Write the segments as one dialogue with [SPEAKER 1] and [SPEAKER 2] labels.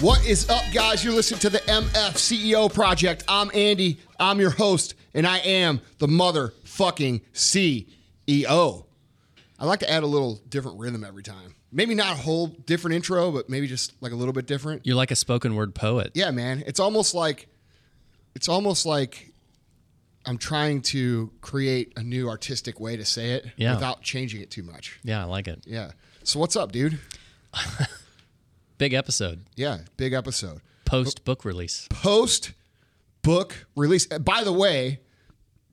[SPEAKER 1] What is up, guys? You're listening to the MF CEO Project. I'm Andy. I'm your host, and I am the motherfucking CEO. I like to add a little different rhythm every time. Maybe not a whole different intro, but maybe just like a little bit different.
[SPEAKER 2] You're like a spoken word poet.
[SPEAKER 1] Yeah, man. It's almost like it's almost like I'm trying to create a new artistic way to say it
[SPEAKER 2] Yeah.
[SPEAKER 1] without changing it too much.
[SPEAKER 2] Yeah, I like it.
[SPEAKER 1] Yeah. So what's up, dude?
[SPEAKER 2] Big episode.
[SPEAKER 1] Yeah, big episode.
[SPEAKER 2] Post book release.
[SPEAKER 1] post book release. Uh, By the way,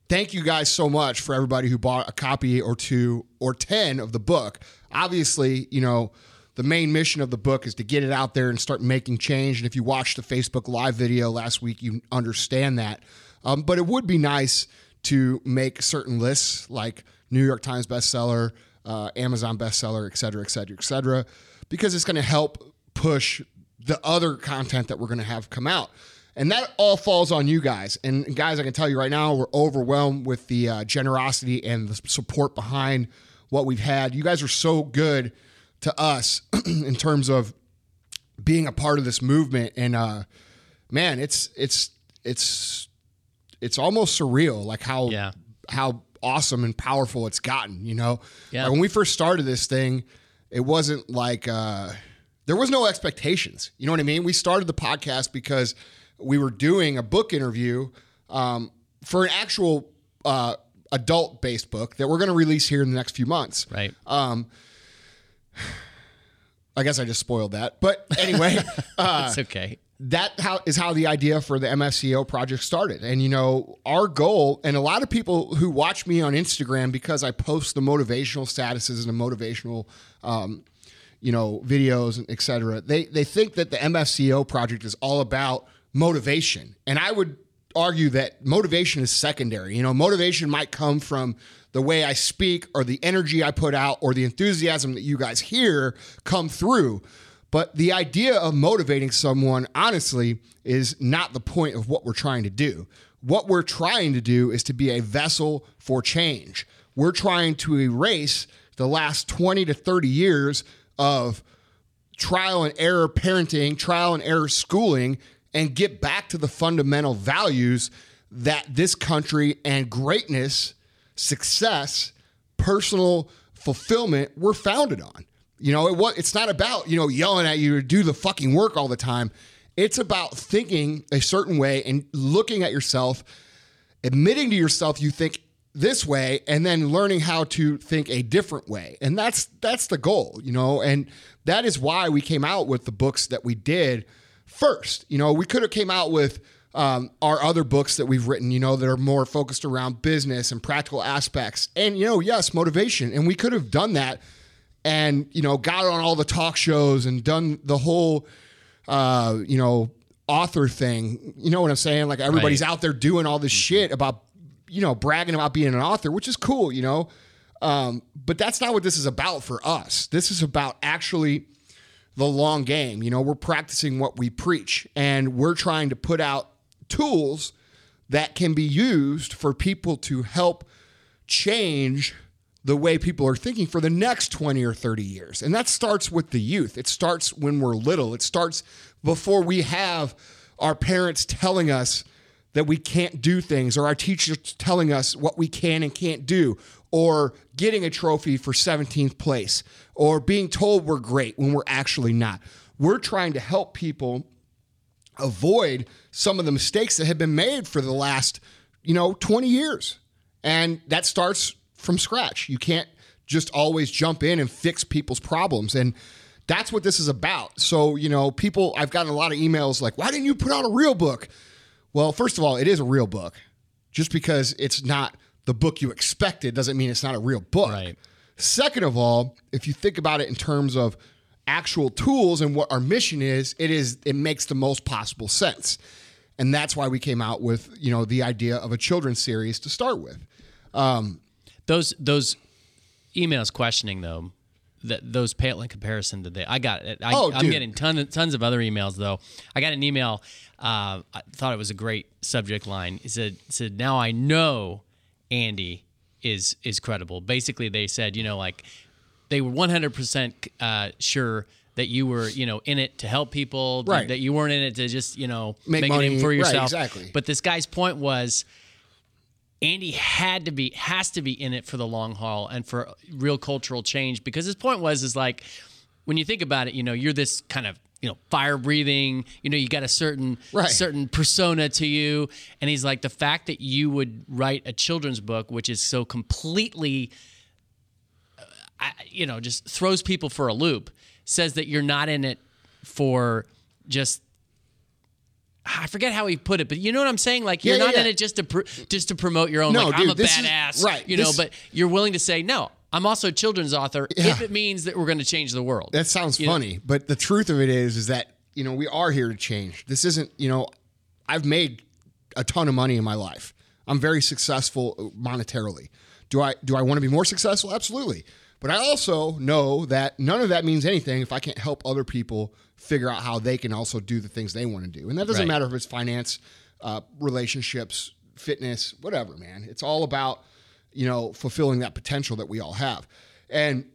[SPEAKER 1] thank you guys so much for everybody who bought a copy or two or 10 of the book. Obviously, you know, the main mission of the book is to get it out there and start making change. And if you watched the Facebook Live video last week, you understand that. Um, but it would be nice to make certain lists like New York Times bestseller, uh, Amazon bestseller, et cetera, et cetera, et cetera, because it's going to help push the other content that we're going to have come out. And that all falls on you guys. And guys, I can tell you right now, we're overwhelmed with the uh, generosity and the support behind what we've had. You guys are so good to us in terms of being a part of this movement. And uh, man, it's it's it's it's almost surreal, like how
[SPEAKER 2] Yeah.
[SPEAKER 1] how awesome and powerful it's gotten. You know,
[SPEAKER 2] Yeah.
[SPEAKER 1] Like when we first started this thing, it wasn't like uh, there was no expectations. You know what I mean? We started the podcast because we were doing a book interview um, for an actual uh, adult based book that we're going to release here in the next few months.
[SPEAKER 2] Right.
[SPEAKER 1] I guess I just spoiled that, but anyway. uh,
[SPEAKER 2] it's okay.
[SPEAKER 1] that how is how the idea for the MFCEO project started. And you know, our goal, and a lot of people who watch me on Instagram because I post the motivational statuses and the motivational, um, you know, videos and et cetera, they they think that the MFCEO project is all about motivation, and I would argue that motivation is secondary. You know, motivation might come from the way I speak or the energy I put out or the enthusiasm that you guys hear come through. But the idea of motivating someone, honestly, is not the point of what we're trying to do. What we're trying to do is to be a vessel for change. We're trying to erase the last 20 to 30 years of trial and error parenting, trial and error schooling, and get back to the fundamental values that this country and greatness, success, personal fulfillment were founded on. You know, it it's not about, you know, yelling at you to do the fucking work all the time. It's about thinking a certain way and looking at yourself, admitting to yourself you think this way and then learning how to think a different way. And that's that's the goal, you know, and that is why we came out with the books that we did first. You know, we could have came out with um, our other books that we've written, you know, that are more focused around business and practical aspects. And, you know, yes, motivation. And we could have done that and, you know, got on all the talk shows and done the whole, uh, you know, author thing. You know what I'm saying? Like everybody's
[SPEAKER 2] Right.
[SPEAKER 1] out there doing all this shit about, you know, bragging about being an author, which is cool, you know. Um, but that's not what this is about for us. This is about actually the long game. You know, we're practicing what we preach and we're trying to put out tools that can be used for people to help change the way people are thinking for the next 20 or 30 years. And that starts with the youth. It starts when we're little. It starts before we have our parents telling us that we can't do things or our teachers telling us what we can and can't do or getting a trophy for 17th place or being told we're great when we're actually not. We're trying to help people avoid some of the mistakes that have been made for the last, you know, 20 years. And that starts from scratch. You can't just always jump in and fix people's problems. And that's what this is about. So, you know, people, I've gotten a lot of emails like, why didn't you put out a real book? Well, first of all, it is a real book. Just because it's not the book you expected doesn't mean it's not a real book.
[SPEAKER 2] Right.
[SPEAKER 1] Second of all, if you think about it in terms of actual tools and what our mission is, it is it makes the most possible sense. And that's why we came out with, you know, the idea of a children's series to start with.
[SPEAKER 2] Um, those those emails questioning though that those pale in comparison to the I got it. I,
[SPEAKER 1] Oh,
[SPEAKER 2] I'm getting ton, tons of other emails though. I got an email. Uh, I thought it was a great subject line. It said it said now I know Andy is is credible. Basically, they said you know like they were 100 percent uh, sure that you were, you know, in it to help people,
[SPEAKER 1] Right.
[SPEAKER 2] that you weren't in it to just, you know,
[SPEAKER 1] Make
[SPEAKER 2] make,
[SPEAKER 1] money.
[SPEAKER 2] for
[SPEAKER 1] Right,
[SPEAKER 2] yourself.
[SPEAKER 1] exactly.
[SPEAKER 2] But this guy's point was Andy had to be has to be in it for the long haul and for real cultural change because his point was is like when you think about it, you know, you're this kind of you know fire breathing you know you got a certain
[SPEAKER 1] Right.
[SPEAKER 2] certain persona to you and he's like the fact that you would write a children's book which is so completely uh, I, you know just throws people for a loop says that you're not in it for just I forget how he put it, but you know what I'm saying. Like you're
[SPEAKER 1] Yeah, yeah,
[SPEAKER 2] not in it just to pr- just to promote your own.
[SPEAKER 1] No,
[SPEAKER 2] like
[SPEAKER 1] dude,
[SPEAKER 2] I'm a
[SPEAKER 1] this is-
[SPEAKER 2] badass,
[SPEAKER 1] right,
[SPEAKER 2] You know,
[SPEAKER 1] this-
[SPEAKER 2] but you're willing to say no. I'm also a children's author
[SPEAKER 1] Yeah.
[SPEAKER 2] if it means that we're going to change the world.
[SPEAKER 1] That sounds
[SPEAKER 2] You know?
[SPEAKER 1] funny, but the truth of it is, is that you know we are here to change. This isn't, you know, I've made a ton of money in my life. I'm very successful monetarily. Do I do I want to be more successful? Absolutely. But I also know that none of that means anything if I can't help other people figure out how they can also do the things they want to do. And that doesn't
[SPEAKER 2] Right.
[SPEAKER 1] matter if it's finance, uh, relationships, fitness, whatever, man. It's all about you know fulfilling that potential that we all have. And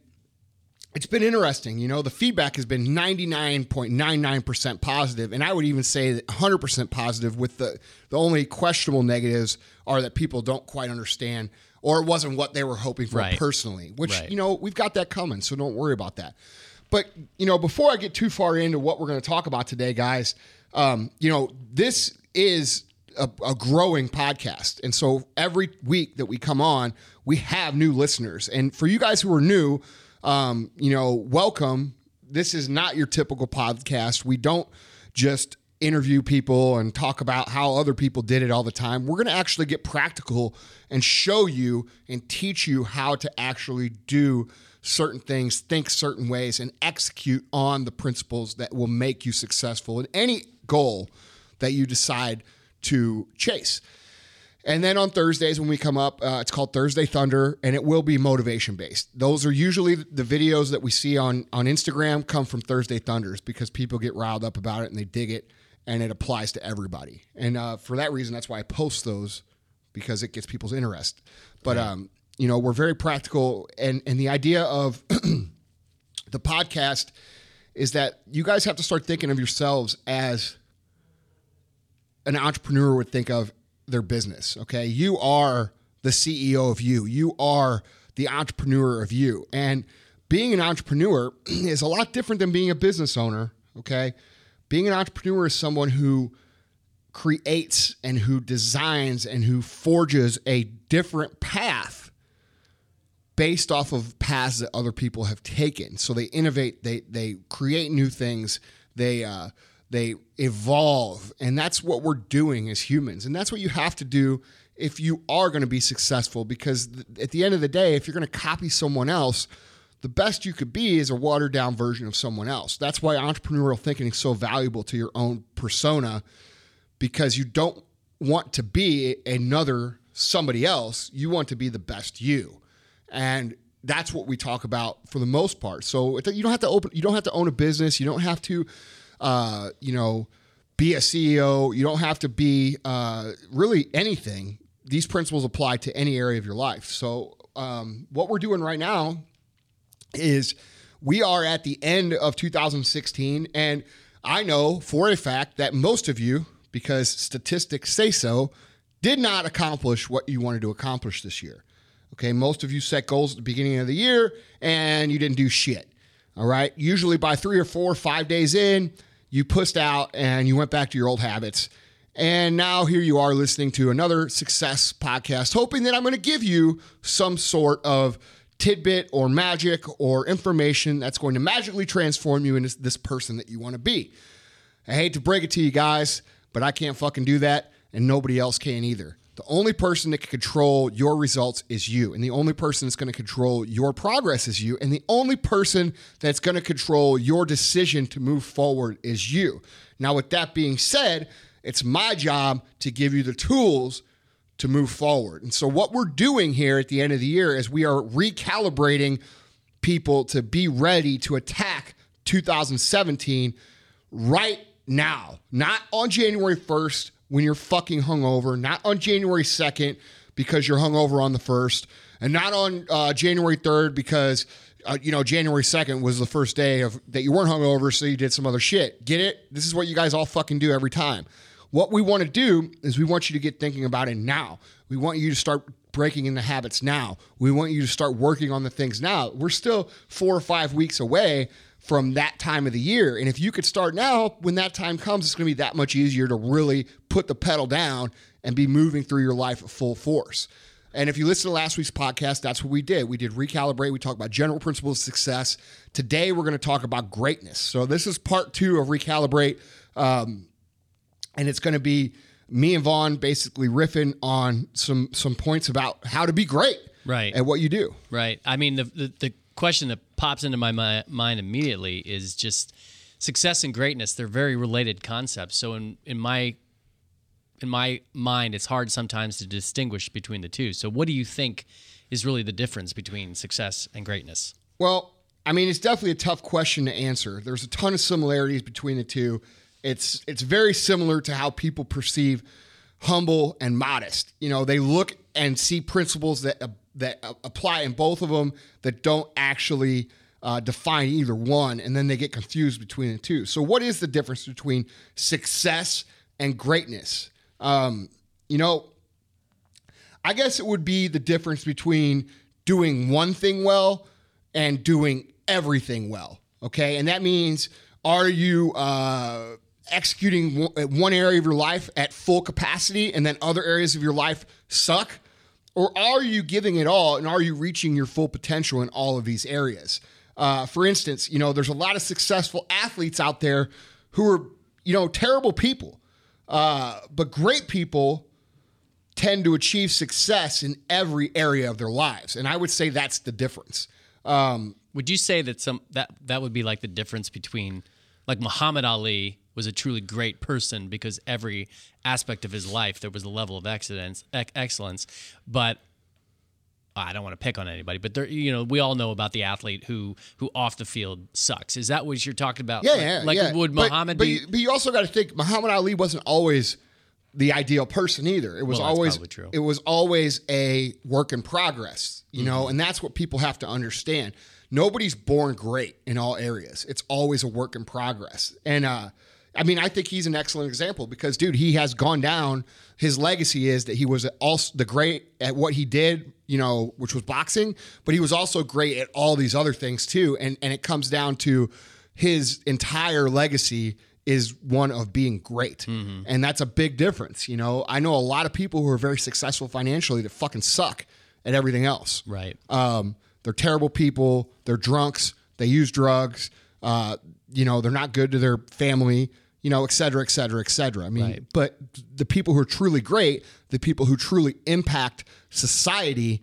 [SPEAKER 1] it's been interesting. You know, the feedback has been 99.99% positive, and I would even say that 100% positive. With the the only questionable negatives are that people don't quite understand, or it wasn't what they were hoping for
[SPEAKER 2] Right.
[SPEAKER 1] personally. Which
[SPEAKER 2] Right.
[SPEAKER 1] you know we've got that coming, so don't worry about that. But you know, before I get too far into what we're going to talk about today, guys, um, you know, this is a, a growing podcast, and so every week that we come on, we have new listeners. And for you guys who are new, um, you know, welcome. This is not your typical podcast. We don't just interview people and talk about how other people did it all the time. We're going to actually get practical and show you and teach you how to actually do certain things, think certain ways, and execute on the principles that will make you successful in any goal that you decide to chase. And then on Thursdays when we come up, uh, it's called Thursday Thunder, and it will be motivation based. Those are usually the videos that we see on on Instagram come from Thursday Thunders because people get riled up about it and they dig it, and it applies to everybody. And uh, for that reason, that's why I post those because it gets people's interest. But um, you know, we're very practical, and and the idea of the podcast is that you guys have to start thinking of yourselves as an entrepreneur would think of their business. Okay. You are the CEO of you, you are the entrepreneur of you. And being an entrepreneur is a lot different than being a business owner. Okay. Being an entrepreneur is someone who creates and who designs and who forges a different path based off of paths that other people have taken. So they innovate, they they create new things, they uh, they evolve, and that's what we're doing as humans, and that's what you have to do if you are going to be successful. Because th- at the end of the day, if you're going to copy someone else, the best you could be is a watered down version of someone else. That's why entrepreneurial thinking is so valuable to your own persona because you don't want to be another somebody else. You want to be the best you. And that's what we talk about for the most part. So you don't have to open, you don't have to own a business. You don't have to, uh, you know, be a CEO. You don't have to be uh, really anything. These principles apply to any area of your life. So um, what we're doing right now is we are at the end of 2016 and I know for a fact that most of you because statistics say so did not accomplish what you wanted to accomplish this year. Okay, most of you set goals at the beginning of the year and you didn't do shit. All right, usually by 3 or 4 or 5 days in, you pushed out and you went back to your old habits. And now here you are listening to another success podcast, hoping that I'm going to give you some sort of tidbit or magic or information that's going to magically transform you into this person that you want to be. I hate to break it to you guys, but I can't fucking do that, and nobody else can either. The only person that can control your results is you, and the only person that's going to control your progress is you, and the only person that's going to control your decision to move forward is you. Now, with that being said, it's my job to give you the tools to move forward. And so, what we're doing here at the end of the year is we are recalibrating people to be ready to attack 2017 right now, not on January 1st when you're fucking hungover, not on January 2nd because you're hungover on the 1st, and not on uh, January 3rd because uh, you know, January 2nd was the first day of that you weren't hungover, so you did some other shit. Get it? This is what you guys all fucking do every time. What we want to do is we want you to get thinking about it now. We want you to start breaking into habits now. We want you to start working on the things now. We're still four or five weeks away from that time of the year. And if you could start now, when that time comes, it's going to be that much easier to really put the pedal down and be moving through your life full force. And if you listen to last week's podcast, that's what we did. We did recalibrate. We talked about general principles of success. Today, we're going to talk about greatness. So, this is part two of recalibrate. Um, and it's going to be me and Vaughn basically riffing on some some points about how to be great
[SPEAKER 2] Right.
[SPEAKER 1] at what you do.
[SPEAKER 2] Right. I mean, the, the, the question that pops into my mi- mind immediately is just success and greatness. They're very related concepts. So in, in my in my mind, it's hard sometimes to distinguish between the two. So what do you think is really the difference between success and greatness?
[SPEAKER 1] Well, I mean, it's definitely a tough question to answer. There's a ton of similarities between the two. It's it's very similar to how people perceive humble and modest. You know, they look and see principles that uh, that uh, apply in both of them that don't actually uh, define either one, and then they get confused between the two. So, what is the difference between success and greatness? Um, you know, I guess it would be the difference between doing one thing well and doing everything well. Okay. And that means are you uh, executing one- one area of your life at full capacity and then other areas of your life suck? Or are you giving it all and are you reaching your full potential in all of these areas? Uh, for instance, you know, there's a lot of successful athletes out there who are, you know, terrible people. Uh, but great people tend to achieve success in every area of their lives. And I would say that's the difference. Um,
[SPEAKER 2] Would you say that some that that would be like the difference between like Muhammad Ali was a truly great person because every aspect of his life there was a level of excellence excellence but I don't want to pick on anybody but there you know we all know about the athlete who who off the field sucks is that what you're talking about
[SPEAKER 1] yeah,
[SPEAKER 2] like,
[SPEAKER 1] yeah.
[SPEAKER 2] like
[SPEAKER 1] yeah.
[SPEAKER 2] would
[SPEAKER 1] But-
[SPEAKER 2] Muhammad
[SPEAKER 1] but,
[SPEAKER 2] be
[SPEAKER 1] you, but you also got to think Muhammad Ali wasn't always the ideal person either. It was
[SPEAKER 2] Well,
[SPEAKER 1] always it was always a work in progress, you know,
[SPEAKER 2] Mm-hmm.
[SPEAKER 1] and that's what people have to understand. Nobody's born great in all areas. It's always a work in progress. And uh I mean, I think he's an excellent example because, dude, he has gone down. His legacy is that he was also the great at what he did, you know, which was boxing, but he was also great at all these other things too. And and it comes down to his entire legacy is one of being great. And that's a big difference. You know, I know a lot of people who are very successful financially that fucking suck at everything else.
[SPEAKER 2] right
[SPEAKER 1] Um, they're terrible people. They're drunks. They use drugs. Uh, you know, they're not good to their family. You know, et cetera, et cetera, et cetera. I mean,
[SPEAKER 2] Right.
[SPEAKER 1] but the people who are truly great, the people who truly impact society,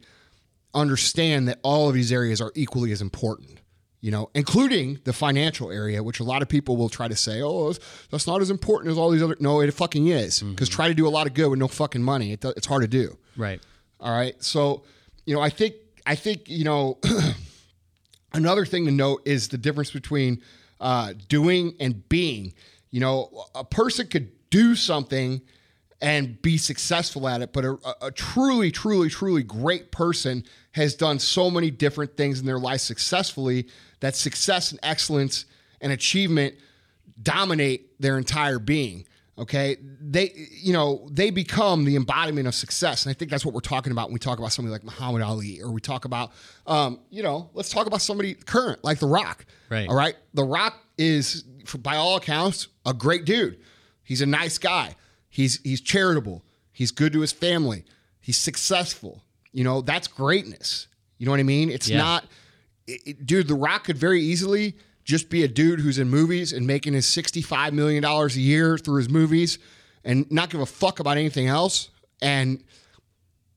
[SPEAKER 1] understand that all of these areas are equally as important. You know, including the financial area, which a lot of people will try to say, "Oh, that's- not as important as all these other." No, it fucking is. Because try to do a lot of good with no fucking money. It, it's hard to do.
[SPEAKER 2] right
[SPEAKER 1] All right. So, you know, I think I think you know another thing to note is the difference between uh, doing and being. You know, a person could do something and be successful at it, but a, a- truly, truly, truly great person has done so many different things in their life successfully that success and excellence and achievement dominate their entire being. Okay. They, you know, they become the embodiment of success. And I think that's what we're talking about when we talk about somebody like Muhammad Ali or we talk about, um, you know, let's talk about somebody current like The Rock.
[SPEAKER 2] Right.
[SPEAKER 1] All right. The Rock is, for, by all accounts, a great dude. He's a nice guy. He's, he's charitable. He's good to his family. He's successful. You know, that's greatness. You know what I mean? It's
[SPEAKER 2] Yeah.
[SPEAKER 1] not, it- it- dude, The Rock could very easily just be a dude who's in movies and making his $65 million a year through his movies and not give a fuck about anything else. And,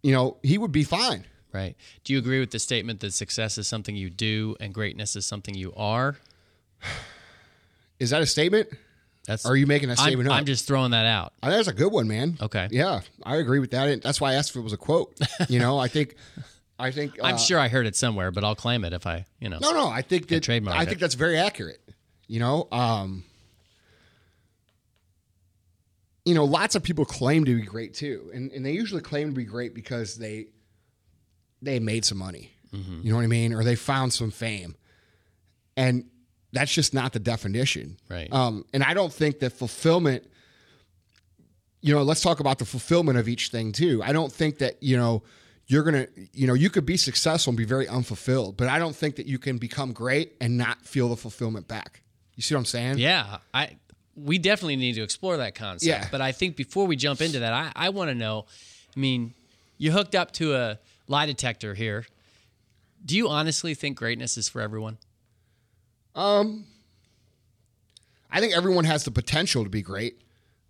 [SPEAKER 1] you know, he would be fine.
[SPEAKER 2] right do you agree with the statement that success is something you do and greatness is something you are
[SPEAKER 1] Is that a statement?
[SPEAKER 2] that's
[SPEAKER 1] are you making a
[SPEAKER 2] I'm,
[SPEAKER 1] statement up?
[SPEAKER 2] I'm just throwing that out
[SPEAKER 1] think that's a good one, man.
[SPEAKER 2] Okay.
[SPEAKER 1] Yeah, I agree with that. And That's why I asked if it was a quote. You know, I think, I think,
[SPEAKER 2] I'm
[SPEAKER 1] uh,
[SPEAKER 2] sure I heard it somewhere, but I'll claim it if I, you know.
[SPEAKER 1] No, no, I think that
[SPEAKER 2] trademarked
[SPEAKER 1] I
[SPEAKER 2] it.
[SPEAKER 1] think that's very accurate. You know, um, you know, lots of people claim to be great too, and and they usually claim to be great because they they made some money. You know what I mean? Or they found some fame. And that's just not the definition.
[SPEAKER 2] Right.
[SPEAKER 1] Um, and I don't think that fulfillment, you know, let's talk about the fulfillment of each thing too. I don't think that, you know, you're going to, you know, you could be successful and be very unfulfilled, but I don't think that you can become great and not feel the fulfillment back. You see what I'm saying?
[SPEAKER 2] Yeah, I we definitely need to explore that concept.
[SPEAKER 1] Yeah.
[SPEAKER 2] But I think before we jump into that, I, I want to know. I mean, you hooked up to a lie detector here. Do you honestly think greatness is for everyone?
[SPEAKER 1] Um, I think everyone has the potential to be great,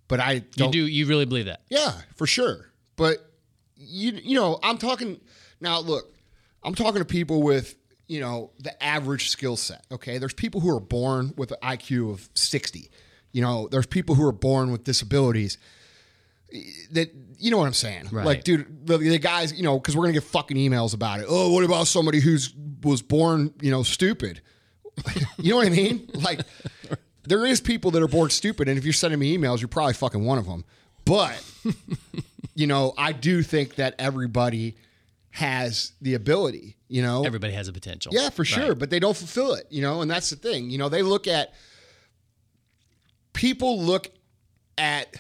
[SPEAKER 1] but I
[SPEAKER 2] You
[SPEAKER 1] don't.
[SPEAKER 2] do. You really believe that?
[SPEAKER 1] Yeah, for sure. But you you know, I'm talking now. Look, I'm talking to people with you know the average skill set. Okay, there's people who are born with an IQ of 60. You know, there's people who are born with disabilities. That you know what I'm saying?
[SPEAKER 2] Right.
[SPEAKER 1] Like, dude, the, the guys, you know, because we're gonna get fucking emails about it. Oh, what about somebody who's was born, you know, stupid? you know what I mean? Like, there is people that are born stupid, and if you're sending me emails, you're probably fucking one of them. But you know, I do think that everybody has the ability. You know,
[SPEAKER 2] Everybody has a potential.
[SPEAKER 1] yeah, for sure,
[SPEAKER 2] Right.
[SPEAKER 1] but they don't fulfill it, you know, and that's the thing. You know, they look at people look at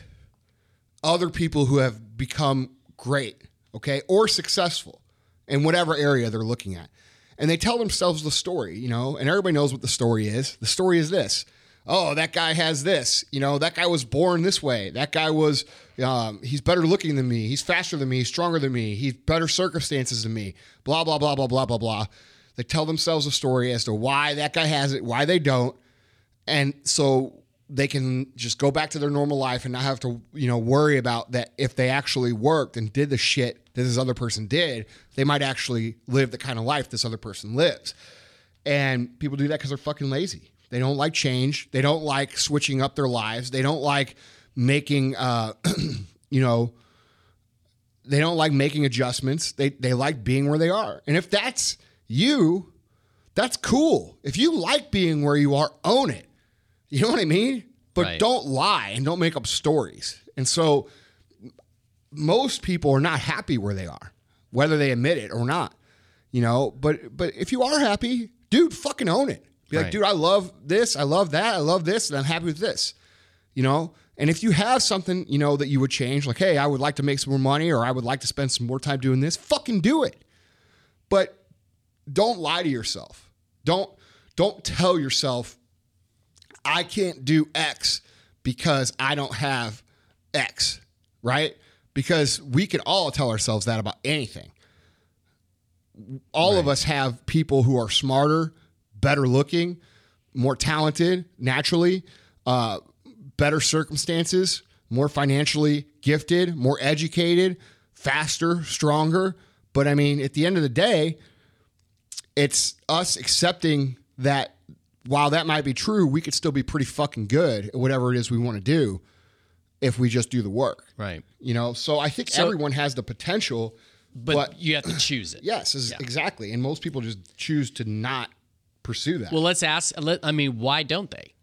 [SPEAKER 1] other people who have become great, okay, or successful in whatever area they're looking at. And they tell themselves the story, you know, and everybody knows what the story is. The story is this. Oh, that guy has this. You know, that guy was born this way. That guy was, um, he's better looking than me. He's faster than me. He's stronger than me. He's better circumstances than me. Blah, blah, blah, blah, blah, blah, blah. They tell themselves a story as to why that guy has it, why they don't. And so they can just go back to their normal life and not have to, you know, worry about that if they actually worked and did the shit that this other person did, they might actually live the kind of life this other person lives. And people do that because they're fucking lazy. They don't like change. They don't like switching up their lives. They don't like making, uh, you know, they don't like making adjustments. They they like being where they are. And if that's you, that's cool. If you like being where you are, own it. You know what I mean? But
[SPEAKER 2] Right.
[SPEAKER 1] don't lie and don't make up stories. And so most people are not happy where they are, whether they admit it or not. You know, but but if you are happy, dude, fucking own it. Be like, dude, I love this, I love that, I love this, and I'm happy with this. You know? And if you have something, you know, that you would change, like, hey, I would like to make some more money or I would like to spend some more time doing this, fucking do it. But don't lie to yourself. Don't don't tell yourself I can't do X because I don't have X, right? Because we can all tell ourselves that about anything. All of us have people who are smarter, better looking, more talented naturally, uh, better circumstances, more financially gifted, more educated, faster, stronger. But I mean, at the end of the day, it's us accepting that while that might be true, we could still be pretty fucking good at whatever it is we want to do if we just do the work.
[SPEAKER 2] Right.
[SPEAKER 1] You know, so I think
[SPEAKER 2] So-
[SPEAKER 1] everyone has the potential,
[SPEAKER 2] But,
[SPEAKER 1] but,
[SPEAKER 2] you have to choose it.
[SPEAKER 1] yes, is exactly. And most people just choose to not pursue that.
[SPEAKER 2] Well, let's ask. Let, I mean, why don't they?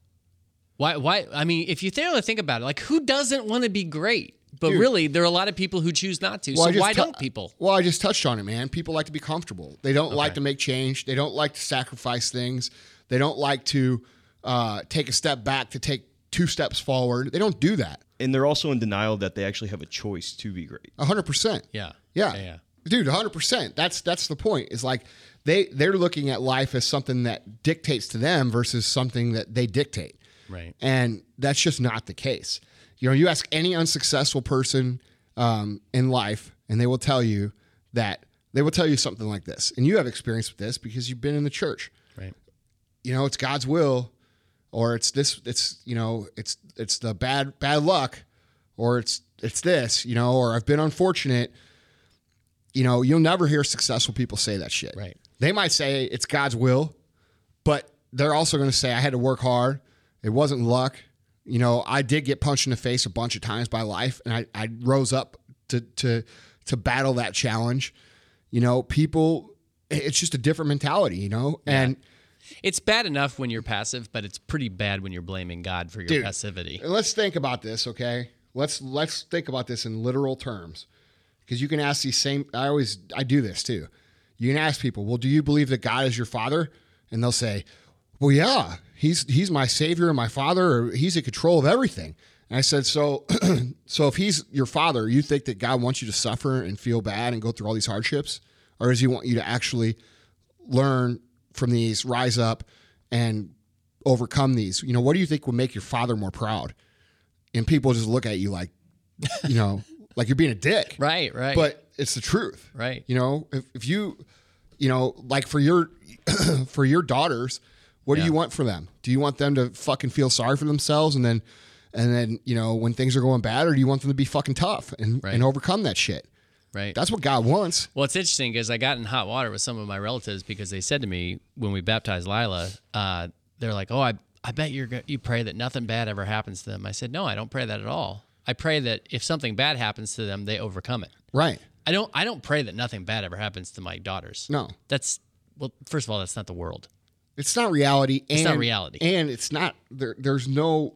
[SPEAKER 2] Why? Why? I mean, if you really think about it, like who doesn't want to be great? But
[SPEAKER 1] Dude.
[SPEAKER 2] really, there are a lot of people who choose not to.
[SPEAKER 1] Well,
[SPEAKER 2] so why
[SPEAKER 1] tou-
[SPEAKER 2] don't people?
[SPEAKER 1] Well, I just touched on it, man. People like to be comfortable. They don't like to make change. They don't like to sacrifice things. They don't like to uh, take a step back to take two steps forward. They don't do that.
[SPEAKER 3] and they're also in denial that they actually have a choice to be great.
[SPEAKER 1] hundred percent.
[SPEAKER 2] Yeah.
[SPEAKER 1] Yeah.
[SPEAKER 2] Yeah.
[SPEAKER 1] Dude, 100%. That's that's the point. Is like they they're looking at life as something that dictates to them versus something that they dictate.
[SPEAKER 2] Right.
[SPEAKER 1] And that's just not the case. You know, you ask any unsuccessful person um, in life, and they will tell you that they will tell you something like this. And you have experience with this because you've been in the church.
[SPEAKER 2] Right.
[SPEAKER 1] You know, it's God's will, or it's this. It's you know, it's it's the bad bad luck, or it's it's this. You know, or I've been unfortunate. You know, you'll never hear successful people say that shit.
[SPEAKER 2] Right.
[SPEAKER 1] They might say it's God's will, but they're also going to say I had to work hard. It wasn't luck. You know, I did get punched in the face a bunch of times by life, and I, I rose up to to to battle that challenge. You know, people, it's just a different mentality. You know, and
[SPEAKER 2] It's bad enough when you're passive, but it's pretty bad when you're blaming God for your
[SPEAKER 1] Dude.
[SPEAKER 2] passivity.
[SPEAKER 1] Let's think about this, okay? Let's let's think about this in literal terms, because you can ask these same. I always I do this too. You can ask people, well, do you believe that God is your father? And they'll say, well, yeah, he's he's my savior and my father, or he's in control of everything. And I said, so so if he's your father, you think that God wants you to suffer and feel bad and go through all these hardships, or does he want you to actually learn from these, rise up, and overcome these? You know, what do you think would make your father more proud? And people just look at you like, you know, like you're being a dick.
[SPEAKER 2] Right, right.
[SPEAKER 1] But it's the truth.
[SPEAKER 2] Right.
[SPEAKER 1] You know, if, if you, you know, like for your, for your daughters, what
[SPEAKER 2] Yeah.
[SPEAKER 1] do you want for them? Do you want them to fucking feel sorry for themselves and then, and then, you know, when things are going bad, or do you want them to be fucking tough and,
[SPEAKER 2] Right.
[SPEAKER 1] and overcome that shit?
[SPEAKER 2] Right.
[SPEAKER 1] That's what God wants.
[SPEAKER 2] Well, it's interesting because I got in hot water with some of my relatives because they said to me when we baptized Lila, uh, they're like, "Oh, I, I bet you're go- you pray that nothing bad ever happens to them." I said, "No, I don't pray that at all. I pray that if something bad happens to them, they overcome it.
[SPEAKER 1] Right.
[SPEAKER 2] I don't I don't pray that nothing bad ever happens to my daughters.
[SPEAKER 1] No.
[SPEAKER 2] That's well, first of all, that's not the world.
[SPEAKER 1] It's not reality. And,
[SPEAKER 2] not reality.
[SPEAKER 1] And it's not, there, there's no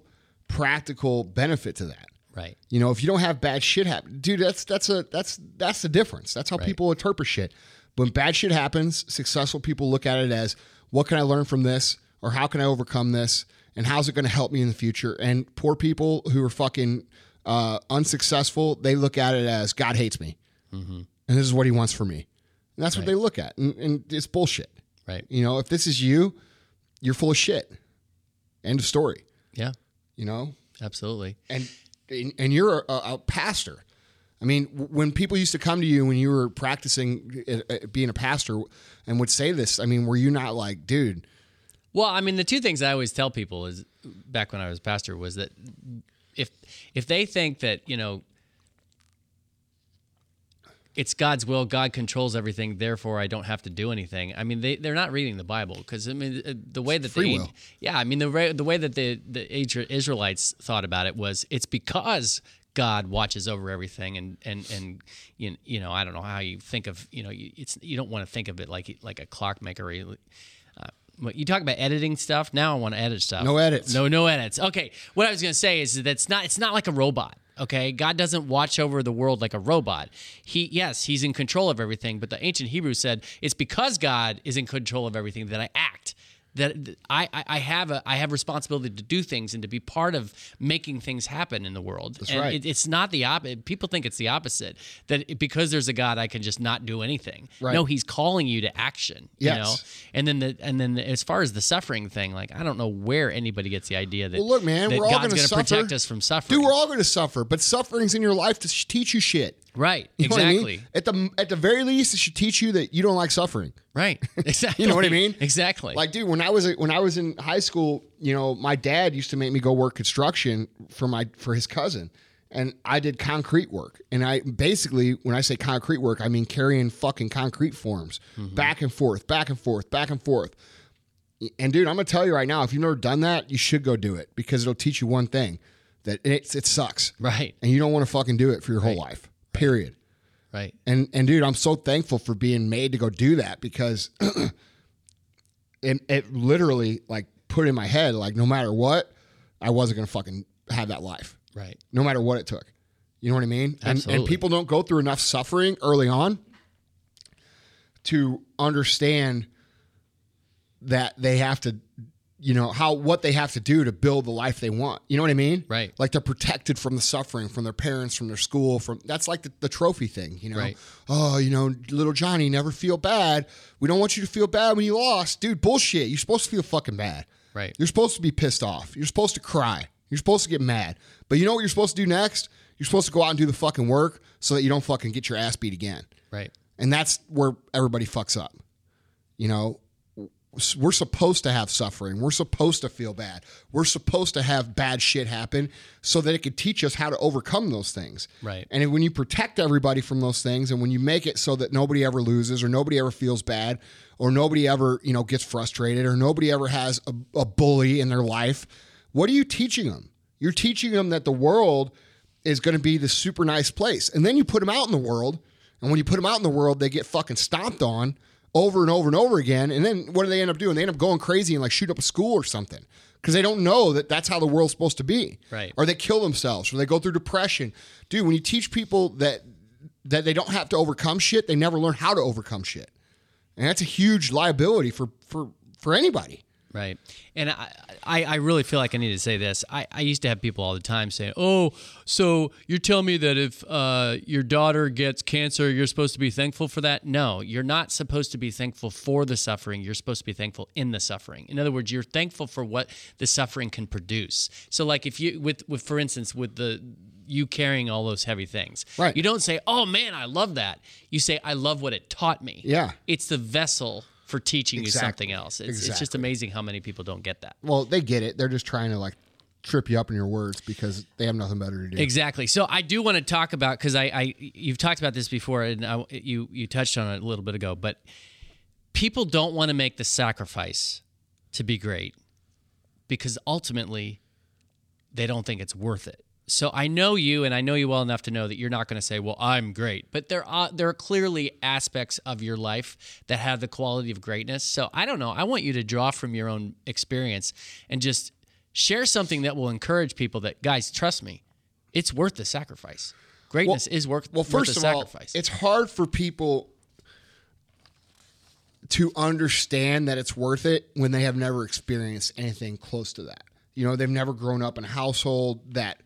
[SPEAKER 1] practical benefit to that.
[SPEAKER 2] Right.
[SPEAKER 1] You know, if you don't have bad shit happen, dude, that's that's a that's that's the difference. That's how
[SPEAKER 2] Right.
[SPEAKER 1] people interpret shit. When bad shit happens, successful people look at it as what can I learn from this, or how can I overcome this, and how's it going to help me in the future. And poor people who are fucking uh, unsuccessful, they look at it as God hates me, and this is what He wants for me. And that's what they look at, and, and it's bullshit.
[SPEAKER 2] Right.
[SPEAKER 1] You know, if this is you, you're full of shit. End of story.
[SPEAKER 2] Yeah.
[SPEAKER 1] You know,
[SPEAKER 2] Absolutely.
[SPEAKER 1] and and, and you're a, a pastor. I mean, when people used to come to you when you were practicing uh, uh, being a pastor and would say this, I mean, were you not like, dude?
[SPEAKER 2] Well, I mean, the two things I always tell people is back when I was pastor was that if if they think that you know it's God's will, God controls everything, therefore I don't have to do anything. I mean, they they're not reading the Bible because I mean uh, the way that
[SPEAKER 1] free
[SPEAKER 2] the
[SPEAKER 1] will.
[SPEAKER 2] yeah, I mean the way, the way that the the Isra- Israelites thought about it was it's because God watches over everything and and and you, you know I don't know how you think of you know you, it's you don't want to think of it like like a clockmaker. Or, uh, you talk about editing stuff. Now I want to edit stuff.
[SPEAKER 1] No edits.
[SPEAKER 2] No, no edits. Okay. What I was going to say is that it's not. It's not like a robot. Okay. God doesn't watch over the world like a robot. He, yes, He's in control of everything. But the ancient Hebrews said it's because God is in control of everything that I act. That I, I have a I have responsibility to do things and to be part of making things happen in the world. That's and
[SPEAKER 1] right.
[SPEAKER 2] It, it's not the opposite. People think it's the opposite. That it- because there's a God, I can just not do anything.
[SPEAKER 1] Right.
[SPEAKER 2] No, He's calling you to action. You
[SPEAKER 1] Yes.
[SPEAKER 2] know, and then the and then as far as the suffering thing, like I don't know where anybody gets the idea that
[SPEAKER 1] Well, look, man,
[SPEAKER 2] that
[SPEAKER 1] we're all
[SPEAKER 2] God's
[SPEAKER 1] going to
[SPEAKER 2] protect us from suffering.
[SPEAKER 1] Dude, we're all going to suffer, but suffering's in your life to teach you shit.
[SPEAKER 2] Right,
[SPEAKER 1] You know what I mean?
[SPEAKER 2] exactly,
[SPEAKER 1] At the at the very least, it should teach you that you don't like suffering.
[SPEAKER 2] right, exactly.
[SPEAKER 1] You know what I mean?
[SPEAKER 2] Exactly.
[SPEAKER 1] Like, dude, when I was when I was in high school, you know, my dad used to make me go work construction for my for his cousin, and I did concrete work. And I basically, when I say concrete work, I mean carrying fucking concrete forms mm-hmm. back and forth, back and forth, back and forth. And dude, I'm gonna tell you right now, if you've never done that, you should go do it because it'll teach you one thing that it, it sucks,
[SPEAKER 2] right,
[SPEAKER 1] and you don't want to fucking do it for your whole life. Period.
[SPEAKER 2] right.
[SPEAKER 1] And and dude, I'm so thankful for being made to go do that because it it literally like put in my head like no matter what, I wasn't gonna fucking have that life.
[SPEAKER 2] Right.
[SPEAKER 1] No matter what it took. You know what I mean? And, and people don't go through enough suffering early on to understand that they have to you know how what they have to do to build the life they want. You know what i mean?
[SPEAKER 2] Right.
[SPEAKER 1] like they're protected from the suffering from their parents from their school from that's like the, the trophy thing you know?
[SPEAKER 2] Right.
[SPEAKER 1] oh you know little johnny never feel bad. We don't want you to feel bad when you lost. Dude bullshit. You're supposed to feel fucking bad.
[SPEAKER 2] Right.
[SPEAKER 1] you're supposed to be pissed off. You're supposed to cry. You're supposed to get mad. But you know what you're supposed to do next? You're supposed to go out and do the fucking work so that you don't fucking get your ass beat again.
[SPEAKER 2] Right.
[SPEAKER 1] and that's where everybody fucks up. You know, we're supposed to have suffering. We're supposed to feel bad. We're supposed to have bad shit happen so that it could teach us how to overcome those things.
[SPEAKER 2] Right.
[SPEAKER 1] And when you protect everybody from those things and when you make it so that nobody ever loses or nobody ever feels bad or nobody ever, you know, gets frustrated or nobody ever has a, a bully in their life, what are you teaching them? You're teaching them that the world is going to be this super nice place. And then you put them out in the world and when you put them out in the world, they get fucking stomped on over and over and over again. And then what do they end up doing? They end up going crazy and like shoot up a school or something because they don't know that that's how the world's supposed to be.
[SPEAKER 2] Right.
[SPEAKER 1] Or they kill themselves or they go through depression. Dude, when you teach people that that they don't have to overcome shit, they never learn how to overcome shit. and that's a huge liability for for for anybody.
[SPEAKER 2] Right. And I, I, I really feel like I need to say this. I, I used to have people all the time saying, Oh, so you're telling me that if uh, your daughter gets cancer, you're supposed to be thankful for that? No, you're not supposed to be thankful for the suffering. You're supposed to be thankful in the suffering. In other words, you're thankful for what the suffering can produce. So, like if you, with, with for instance, with the, you carrying all those heavy things.
[SPEAKER 1] Right.
[SPEAKER 2] You don't say, "Oh man, I love that." You say, "I love what it taught me."
[SPEAKER 1] Yeah.
[SPEAKER 2] It's the vessel for teaching
[SPEAKER 1] Exactly.
[SPEAKER 2] you something else. It's, it's just amazing how many people don't get that.
[SPEAKER 1] Well, they get it. They're just trying to like trip you up in your words because they have nothing better to do.
[SPEAKER 2] Exactly. So I do want to talk about because I, I you've talked about this before and I, you you touched on it a little bit ago, but people don't want to make the sacrifice to be great because ultimately they don't think it's worth it. So I know you, and I know you well enough to know that you're not going to say, "Well, I'm great," but there are there are clearly aspects of your life that have the quality of greatness. So I don't know. I want you to draw from your own experience and just share something that will encourage people that guys, trust me, it's worth the sacrifice. Greatness is worth
[SPEAKER 1] Well,
[SPEAKER 2] worth
[SPEAKER 1] first
[SPEAKER 2] the
[SPEAKER 1] of all,
[SPEAKER 2] sacrifice.
[SPEAKER 1] it's hard for people to understand that it's worth it when they have never experienced anything close to that. You know, they've never grown up in a household that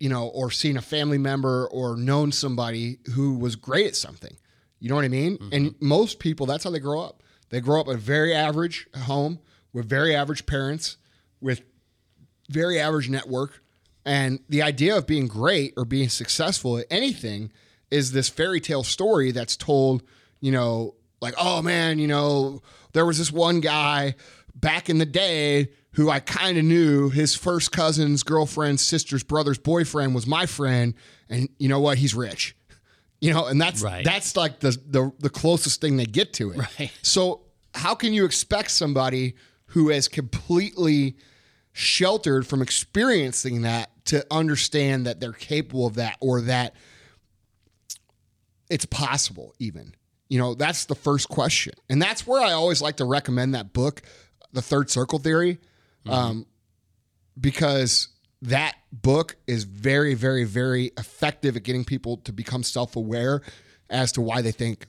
[SPEAKER 1] you know, or seen a family member or known somebody who was great at something. You know what I mean? And mm-hmm. most people, that's how they grow up. They grow up in a very average home with very average parents, with very average network. And the idea of being great or being successful at anything is this fairy tale story that's told, you know, like, oh man, you know, there was this one guy back in the day who I kind of knew. His first cousin's girlfriend's sister's brother's boyfriend was my friend. And you know what? He's rich. You know, and that's
[SPEAKER 2] Right.
[SPEAKER 1] that's like the, the the closest thing they get to it.
[SPEAKER 2] Right.
[SPEAKER 1] So how can you expect somebody who is completely sheltered from experiencing that to understand that they're capable of that or that it's possible even? You know, that's the first question. And that's where I always like to recommend that book, The Third Circle Theory, um, because that book is very, very, very effective at getting people to become self aware as to why they think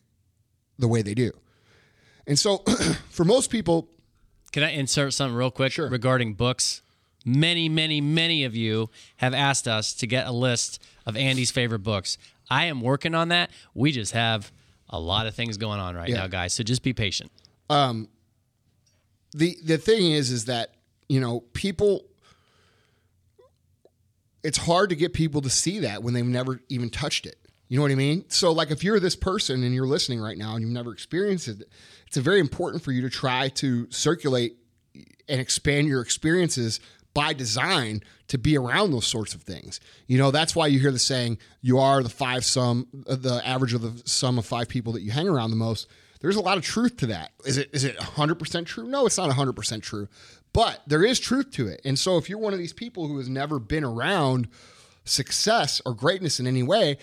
[SPEAKER 1] the way they do. And so, for most people,
[SPEAKER 2] Can I insert something real quick
[SPEAKER 1] Sure.
[SPEAKER 2] regarding books? Many, many, many of you have asked us to get a list of Andy's favorite books. I am working on that. We just have a lot of things going on right
[SPEAKER 1] Yeah.
[SPEAKER 2] now, guys. So just be patient.
[SPEAKER 1] Um, the the thing is, is that you know people. It's hard to get people to see that when they've never even touched it. You know what I mean? So, like, if you're this person and you're listening right now and you've never experienced it, it's very important for you to try to circulate and expand your experiences by design to be around those sorts of things. You know, that's why you hear the saying, you are the five sum, uh, the average of the sum of five people that you hang around the most. There's a lot of truth to that. Is it is it 100% true? No, it's not 100% true. But there is truth to it. And so if you're one of these people who has never been around success or greatness in any way,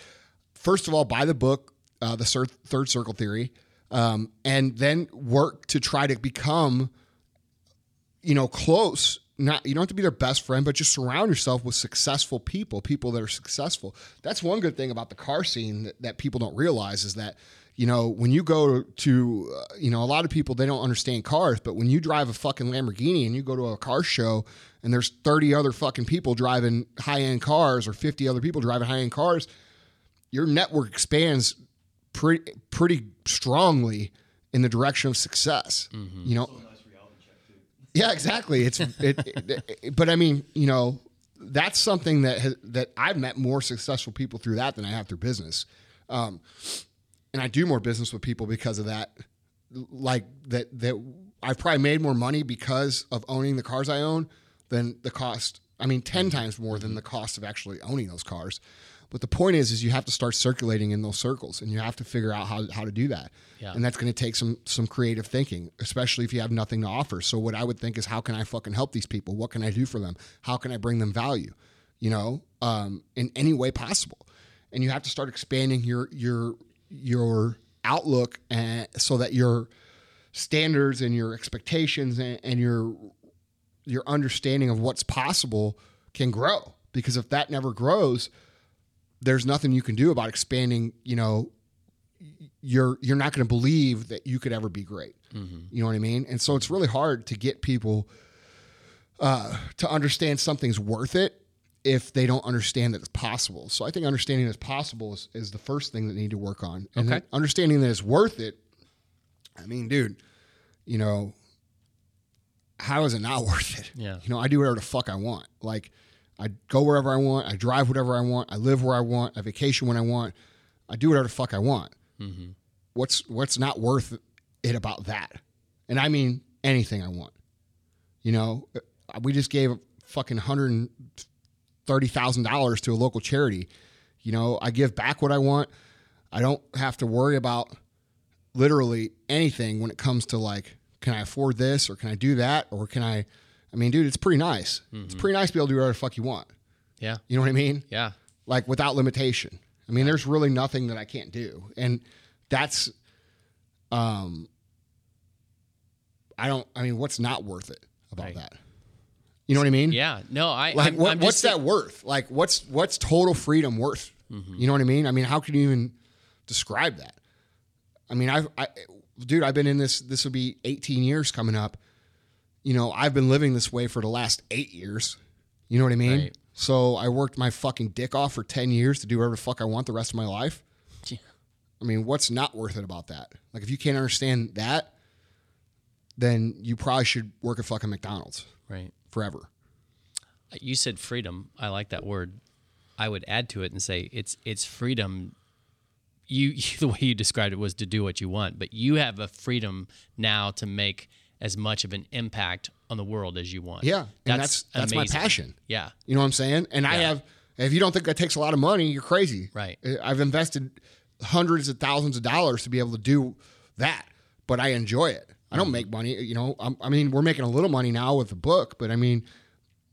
[SPEAKER 1] first of all, buy the book, uh, the Third Circle Theory, um, and then work to try to become you know, close. Not you don't have to be their best friend, but just surround yourself with successful people, people that are successful. That's one good thing about the car scene that, that people don't realize is that you know when you go to uh, you know a lot of people they don't understand cars, but when you drive a fucking Lamborghini and you go to a car show and there's 30 other fucking people driving high end cars or 50 other people driving high end cars, your network expands pretty pretty strongly in the direction of success. You know, yeah, exactly. It's it, it, it- but I mean, you know, that's something that has, that I've met more successful people through that than I have through business. Um, and I do more business with people because of that. Like that that I've probably made more money because of owning the cars I own than the cost. I mean, 10 times more than the cost of actually owning those cars. But the point is, is you have to start circulating in those circles, and you have to figure out how, how to do that.
[SPEAKER 2] Yeah.
[SPEAKER 1] And that's going to take some some creative thinking, especially if you have nothing to offer. So what I would think is, how can I fucking help these people? What can I do for them? How can I bring them value? You know, um, in any way possible. And you have to start expanding your your your outlook, and so that your standards and your expectations and, and your your understanding of what's possible can grow. Because if that never grows, there's nothing you can do about expanding, you know, you're you're not going to believe that you could ever be great. You know what I mean? And so it's really hard to get people uh, to understand something's worth it if they don't understand that it's possible. So I think understanding that it's possible is, is the first thing that they need to work on. And
[SPEAKER 2] Okay.
[SPEAKER 1] understanding that it's worth it. I mean, dude, you know, how is it not worth it?
[SPEAKER 2] Yeah.
[SPEAKER 1] You know, I do whatever the fuck I want. Like, I go wherever I want. I drive whatever I want. I live where I want. I vacation when I want. I do whatever the fuck I want. What's what's not worth it about that? And I mean anything I want. You know, Uh, we just gave fucking hundred and thirty thousand dollars to a local charity. You know, I give back what I want. I don't have to worry about literally anything when it comes to like, can I afford this or can I do that or can I? I mean, dude, it's pretty nice. It's pretty nice to be able to do whatever the fuck you want.
[SPEAKER 2] Yeah.
[SPEAKER 1] You know what I mean?
[SPEAKER 2] Yeah.
[SPEAKER 1] Like without limitation. I mean, there's really nothing that I can't do, and that's, um, I don't. I mean, what's not worth it about
[SPEAKER 2] Right.
[SPEAKER 1] that? You know what I mean?
[SPEAKER 2] Yeah. No, I
[SPEAKER 1] Like,
[SPEAKER 2] I'm,
[SPEAKER 1] what,
[SPEAKER 2] I'm
[SPEAKER 1] what's that worth? Like, what's what's total freedom worth? Mm-hmm. You know what I mean? I mean, how can you even describe that? I mean, I've, I, dude, I've been in this. This will be 18 years coming up. You know, I've been living this way for the last eight years. You know what I mean?
[SPEAKER 2] Right.
[SPEAKER 1] So I worked my fucking dick off for 10 years to do whatever the fuck I want the rest of my life.
[SPEAKER 2] Yeah.
[SPEAKER 1] I mean, what's not worth it about that? Like, if you can't understand that, then you probably should work at fucking McDonald's
[SPEAKER 2] Right.
[SPEAKER 1] Forever.
[SPEAKER 2] You said freedom. I like that word. I would add to it and say it's it's freedom. You the way you described it was to do what you want, but you have a freedom now to make as much of an impact on the world as you want.
[SPEAKER 1] Yeah, and that's that's my passion.
[SPEAKER 2] Yeah.
[SPEAKER 1] You know what I'm saying? And I have. If you don't think that takes a lot of money, you're crazy.
[SPEAKER 2] Right.
[SPEAKER 1] Uh, I've invested hundreds of thousands of dollars to be able to do that, but I enjoy it. I don't make money. You know, I'm, I mean, we're making a little money now with the book, but I mean,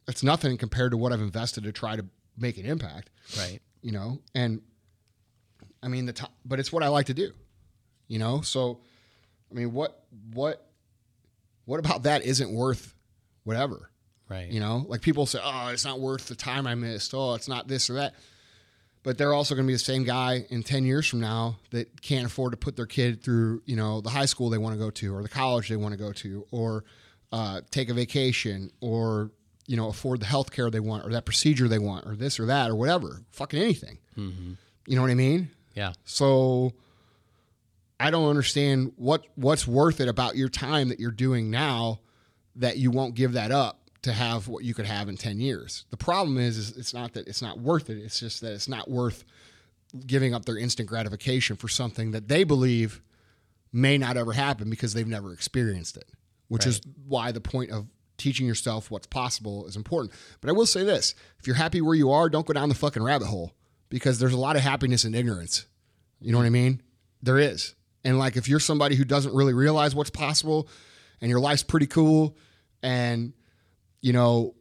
[SPEAKER 1] it's nothing compared to what I've invested to try to make an impact.
[SPEAKER 2] Right.
[SPEAKER 1] You know, and I mean the top, but it's what I like to do. You know, so I mean, what what what about that isn't worth whatever?
[SPEAKER 2] Right.
[SPEAKER 1] You know, like people say, oh, it's not worth the time I missed. Oh, it's not this or that. But they're also going to be the same guy in 10 years from now that can't afford to put their kid through, you know, the high school they want to go to or the college they want to go to or uh, take a vacation or, you know, afford the health care they want or that procedure they want or this or that or whatever. Fucking anything. You know what I mean?
[SPEAKER 2] Yeah.
[SPEAKER 1] So I don't understand what what's worth it about your time that you're doing now that you won't give that up to have what you could have in 10 years. The problem is, is it's not that it's not worth it. It's just that it's not worth giving up their instant gratification for something that they believe may not ever happen because they've never experienced it, which is why the point of teaching yourself what's possible is important. But I will say this, if you're happy where you are, don't go down the fucking rabbit hole because there's a lot of happiness in ignorance. You know what I mean? There is. And like if you're somebody who doesn't really realize what's possible and your life's pretty cool and you know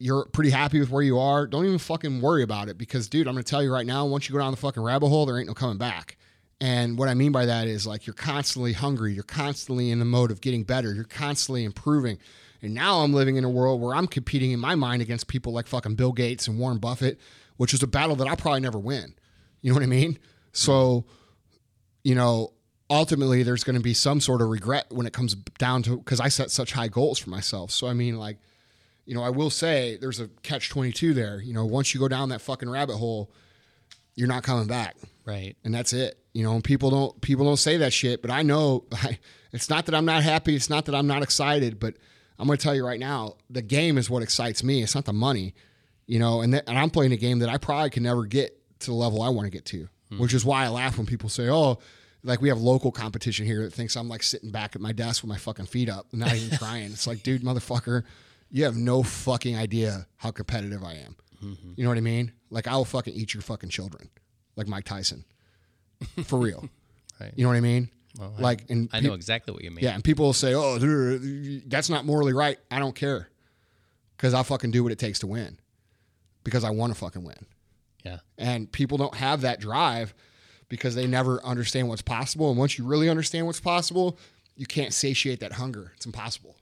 [SPEAKER 1] you're pretty happy with where you are, don't even fucking worry about it because dude, I'm going to tell you right now, once you go down the fucking rabbit hole, there ain't no coming back. And what I mean by that is like you're constantly hungry, you're constantly in the mode of getting better, you're constantly improving. And now I'm living in a world where I'm competing in my mind against people like fucking Bill Gates and Warren Buffett, which is a battle that I'll probably never win. You know what I mean? So, you know, ultimately there's going to be some sort of regret when it comes down to because I set such high goals for myself. So I mean, like, you know, I will say there's a catch twenty two there. You know, once you go down that fucking rabbit hole, you're not coming back,
[SPEAKER 2] Right.
[SPEAKER 1] and that's it. You know, and people don't people don't say that shit, but I know I, it's not that I'm not happy. It's not that I'm not excited, but I'm going to tell you right now, the game is what excites me. It's not the money, you know. And that, and I'm playing a game that I probably can never get to the level I want to get to, hmm. which is why I laugh when people say, "Oh." Like we have local competition here that thinks I'm like sitting back at my desk with my fucking feet up, not even trying. It's like, dude, motherfucker, you have no fucking idea how competitive I am. Mm-hmm. You know what I mean? Like I will fucking eat your fucking children, like Mike Tyson, for real.
[SPEAKER 2] Right.
[SPEAKER 1] You know what I mean? like, and
[SPEAKER 2] I
[SPEAKER 1] pe-
[SPEAKER 2] know exactly what you mean.
[SPEAKER 1] yeah, and people will say, "Oh, that's not morally right." I don't care, because I'll fucking do what it takes to win, because I want to fucking win.
[SPEAKER 2] Yeah.
[SPEAKER 1] And people don't have that drive because they never understand what's possible. And once you really understand what's possible, you can't satiate that hunger. It's impossible.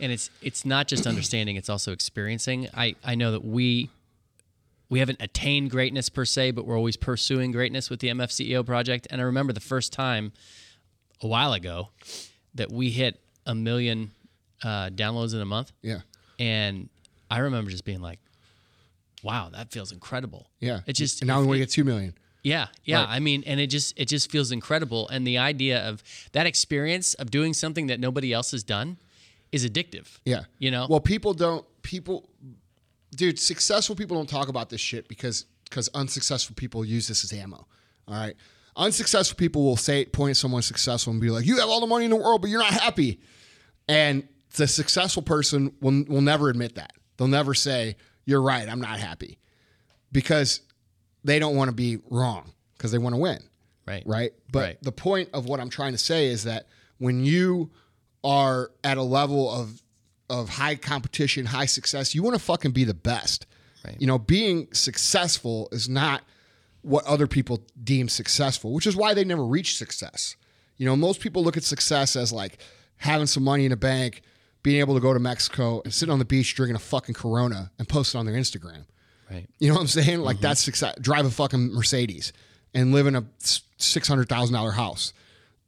[SPEAKER 2] And it's it's not just understanding it's also experiencing i i know that we we haven't attained greatness per se, but we're always pursuing greatness with the MFCEO project. And I remember the first time a while ago that we hit a million uh, downloads in a month.
[SPEAKER 1] Yeah.
[SPEAKER 2] And I remember just being like, wow, that feels incredible.
[SPEAKER 1] Yeah.
[SPEAKER 2] It just,
[SPEAKER 1] and now we want to get two million.
[SPEAKER 2] yeah, yeah.
[SPEAKER 1] Right.
[SPEAKER 2] I mean, and it just it just feels incredible. And the idea of that experience of doing something that nobody else has done is addictive.
[SPEAKER 1] Yeah.
[SPEAKER 2] You know?
[SPEAKER 1] Well, people don't people dude, successful people don't talk about this shit because because unsuccessful people use this as ammo. All right. Unsuccessful people will say point at someone successful and be like, "You have all the money in the world, but you're not happy." And the successful person will will never admit that. They'll never say, "You're right, I'm not happy." Because they don't want to be wrong because they want to win
[SPEAKER 2] Right.
[SPEAKER 1] right? But
[SPEAKER 2] Right.
[SPEAKER 1] the point of what I'm trying to say is that when you are at a level of of high competition, high success, you want to fucking be the best.
[SPEAKER 2] Right.
[SPEAKER 1] You know, being successful is not what other people deem successful, which is why they never reach success. You know, most people look at success as like having some money in a bank, being able to go to Mexico and sit on the beach drinking a fucking Corona and post it on their Instagram.
[SPEAKER 2] Right.
[SPEAKER 1] You know what I'm saying? Like mm-hmm. that's success. Drive a fucking Mercedes and live in a six hundred thousand dollar house.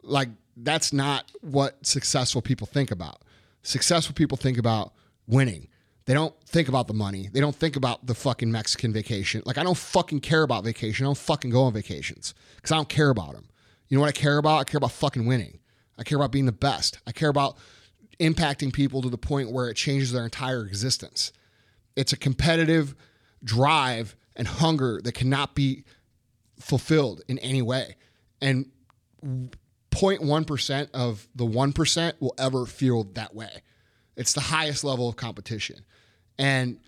[SPEAKER 1] Like that's not what successful people think about. Successful people think about winning. They don't think about the money. They don't think about the fucking Mexican vacation. Like I don't fucking care about vacation. I don't fucking go on vacations because I don't care about them. You know what I care about? I care about fucking winning. I care about being the best. I care about impacting people to the point where it changes their entire existence. It's a competitive drive and hunger that cannot be fulfilled in any way. And 0.1% of the 1% will ever feel that way. It's the highest level of competition. And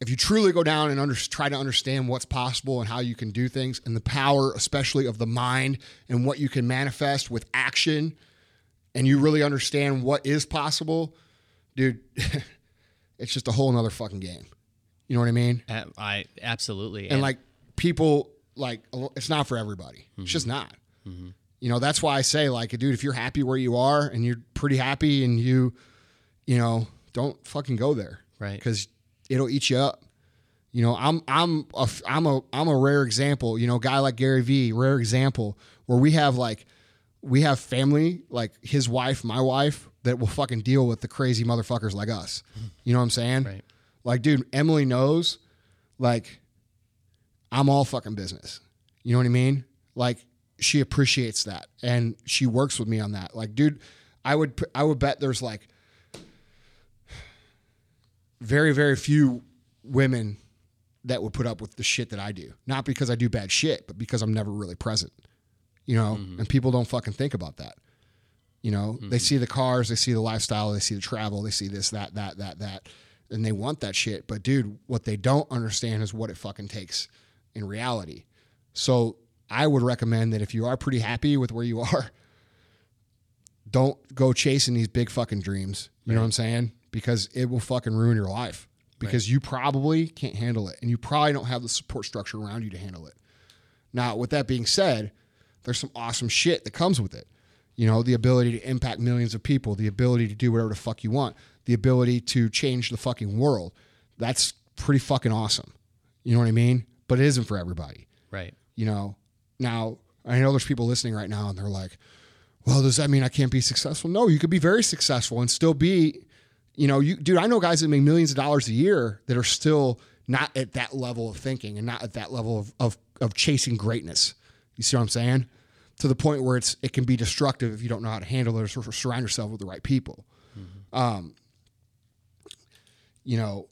[SPEAKER 1] if you truly go down and under, try to understand what's possible and how you can do things and the power, especially of the mind and what you can manifest with action, and you really understand what is possible, dude, it's just a whole nother fucking game. You know what I mean?
[SPEAKER 2] Uh, I absolutely.
[SPEAKER 1] and like people like it's not for everybody it's just not you know that's why i say like dude if you're happy where you are and you're pretty happy and you you know don't fucking go there
[SPEAKER 2] Right.
[SPEAKER 1] because it'll eat you up you know i'm i'm a i'm a i'm a rare example you know guy like gary vee rare example where we have like we have family like his wife my wife that will fucking deal with the crazy motherfuckers like us mm-hmm. you know what i'm saying
[SPEAKER 2] Right.
[SPEAKER 1] like dude emily knows like I'm all fucking business. You know what I mean? Like she appreciates that and she works with me on that. Like, dude, I would I would bet there's like very very few women that would put up with the shit that I do. Not because I do bad shit, but because I'm never really present. You know, mm-hmm. and people don't fucking think about that. You know, mm-hmm. they see the cars, they see the lifestyle, they see the travel, they see this, that, that, that, that, and they want that shit. But dude, what they don't understand is what it fucking takes in reality. So I would recommend that if you are pretty happy with where you are, don't go chasing these big fucking dreams. You know what I'm saying? Because it will fucking ruin your life. Because you probably can't handle it. And you probably don't have the support structure around you to handle it. Now, with that being said, there's some awesome shit that comes with it. You know, the ability to impact millions of people, the ability to do whatever the fuck you want, the ability to change the fucking world. That's pretty fucking awesome. You know what I mean? But it isn't for everybody.
[SPEAKER 2] right.
[SPEAKER 1] You know, now I know there's people listening right now and they're like, well, does that mean I can't be successful? No, you could be very successful and still be, you know, you, dude, I know guys that make millions of dollars a year that are still not at that level of thinking and not at that level of, of, of chasing greatness. You see what I'm saying? To the point where it's, it can be destructive if you don't know how to handle it or surround yourself with the right people. Um, you know,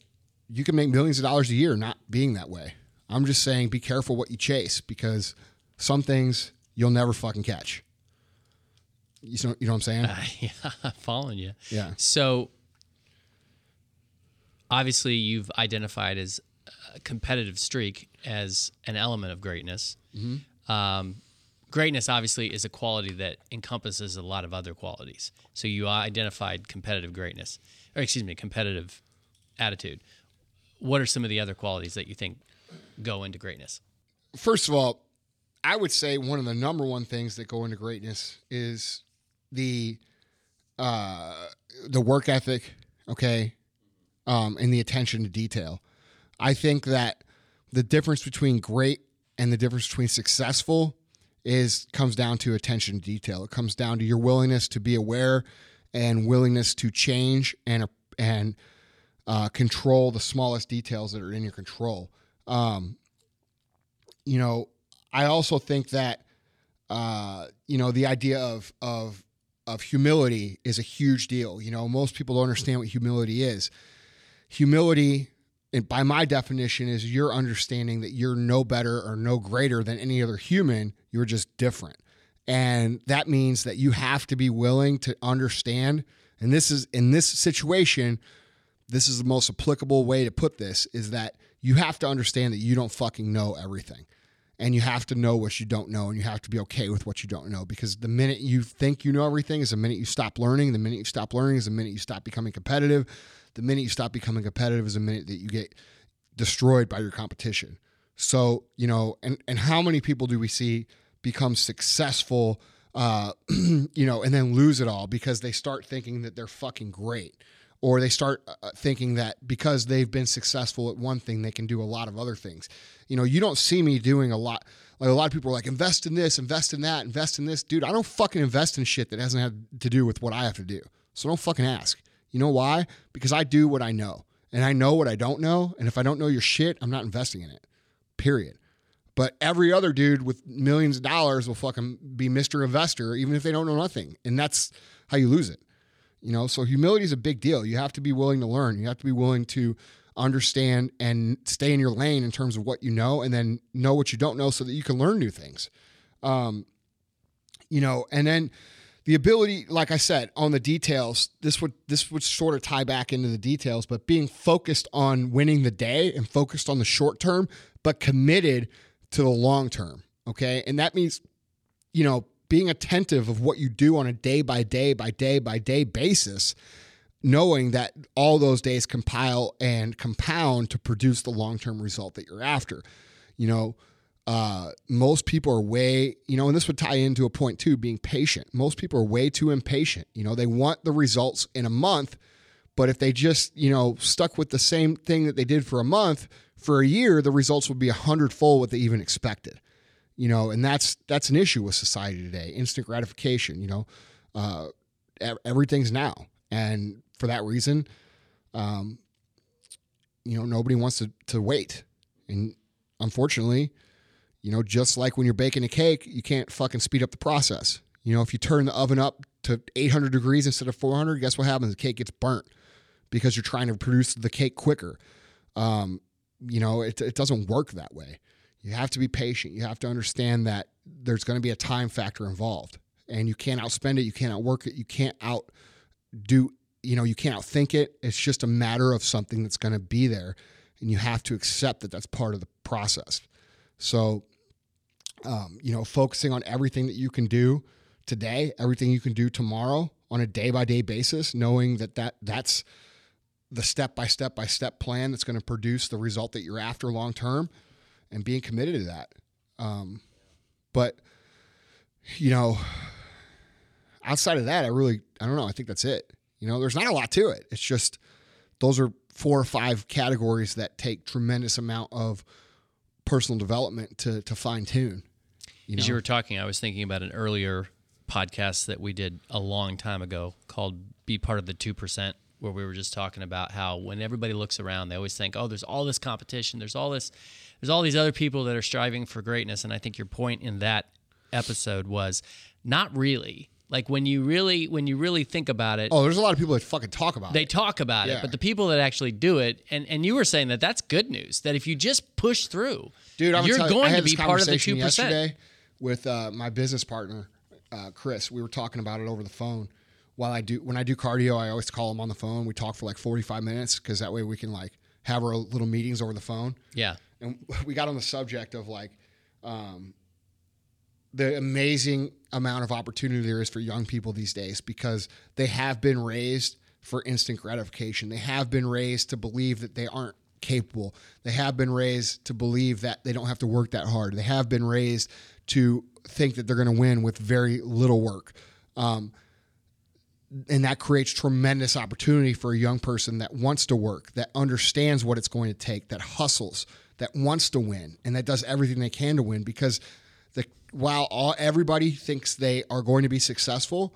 [SPEAKER 1] you can make millions of dollars a year not being that way. I'm just saying be careful what you chase because some things you'll never fucking catch. You know, you know what I'm saying?
[SPEAKER 2] yeah, I'm following you.
[SPEAKER 1] Yeah.
[SPEAKER 2] So obviously, you've identified as a competitive streak as an element of greatness. Um, greatness obviously is a quality that encompasses a lot of other qualities. So you identified competitive greatness, or excuse me, competitive attitude. What are some of the other qualities that you think go into greatness?
[SPEAKER 1] First of all, I would say one of the number one things that go into greatness is the uh, the work ethic, okay, um, and the attention to detail. I think that the difference between great and the difference between successful is comes down to attention to detail. It comes down to your willingness to be aware and willingness to change and and uh, control the smallest details that are in your control. Um, you know, I also think that uh, you know the idea of of of humility is a huge deal. You know, most people don't understand what humility is. Humility, and by my definition, is your understanding that you're no better or no greater than any other human. You're just different. And that means that you have to be willing to understand. And this is in this situation, this is the most applicable way to put this is that you have to understand that you don't fucking know everything. And you have to know what you don't know, and you have to be okay with what you don't know. Because the minute you think you know everything is the minute you stop learning. The minute you stop learning is the minute you stop becoming competitive. The minute you stop becoming competitive is the minute that you get destroyed by your competition. So, you know, and, and how many people do we see become successful, uh, you know, and then lose it all because they start thinking that they're fucking great? Or they start uh, thinking that because they've been successful at one thing, they can do a lot of other things. You know, you don't see me doing a lot. Like a lot of people are like, invest in this, invest in that, invest in this. Dude, I don't fucking invest in shit that hasn't had to do with what I have to do. So don't fucking ask. You know why? Because I do what I know. And I know what I don't know. And if I don't know your shit, I'm not investing in it. Period. But every other dude with millions of dollars will fucking be Mr. Investor, even if they don't know nothing. And that's how you lose it. You know, so humility is a big deal. You have to be willing to learn. You have to be willing to understand and stay in your lane in terms of what you know and then know what you don't know so that you can learn new things. Um, you know, and then the ability, like I said, on the details, this would this would sort of tie back into the details, but being focused on winning the day and focused on the short term, but committed to the long term. Okay. And that means, you know, being attentive of what you do on a day by day by day by day basis, knowing that all those days compile and compound to produce the long term result that you're after. You know, uh, most people are way, you know, and this would tie into a point too, being patient. Most people are way too impatient. You know, they want the results in a month, but if they just, you know, stuck with the same thing that they did for a month, for a year, the results would be a hundredfold what they even expected. You know, and that's that's an issue with society today. Instant gratification. You know, uh, everything's now, and for that reason, um, you know, nobody wants to to wait, and unfortunately, you know, just like when you're baking a cake, you can't fucking speed up the process. You know, if you turn the oven up to 800 degrees instead of 400, guess what happens? The cake gets burnt because you're trying to produce the cake quicker. Um, you know, it, it doesn't work that way. You have to be patient. You have to understand that there's going to be a time factor involved, and you can't outspend it. You can't outwork it. You can't outdo. You know, you can't outthink it. It's just a matter of something that's going to be there, and you have to accept that that's part of the process. So, um, you know, focusing on everything that you can do today, everything you can do tomorrow on a day by day basis, knowing that that that's the step by step by step plan that's going to produce the result that you're after long term and being committed to that. Um, but you know, outside of that, I really, I don't know. I think that's it. You know, there's not a lot to it. It's just those are four or five categories that take tremendous amount of personal development to to fine tune.
[SPEAKER 2] You know? As you were talking, I was thinking about an earlier podcast that we did a long time ago called "Be Part of the Two Percent." Where we were just talking about how when everybody looks around, they always think, "Oh, there's all this competition. There's all this there's all these other people that are striving for greatness. And I think your point in that episode was not really. Like when you really when you really think about it,
[SPEAKER 1] oh, there's a lot of people that fucking talk about
[SPEAKER 2] they
[SPEAKER 1] it.
[SPEAKER 2] They talk about yeah. it, but the people that actually do it, and and you were saying that that's good news. That if you just push through,
[SPEAKER 1] dude, I'm
[SPEAKER 2] you're
[SPEAKER 1] you,
[SPEAKER 2] going to be part of the two percent.
[SPEAKER 1] With uh, my business partner, uh, Chris, we were talking about it over the phone. While I do when I do cardio, I always call him on the phone. We talk for like 45 minutes because that way we can like have our little meetings over the phone.
[SPEAKER 2] Yeah
[SPEAKER 1] and we got on the subject of like um, the amazing amount of opportunity there is for young people these days because they have been raised for instant gratification. They have been raised to believe that they aren't capable. They have been raised to believe that they don't have to work that hard. They have been raised to think that they're going to win with very little work. Um, and that creates tremendous opportunity for a young person that wants to work, that understands what it's going to take, that hustles, that wants to win and that does everything they can to win because the while all everybody thinks they are going to be successful,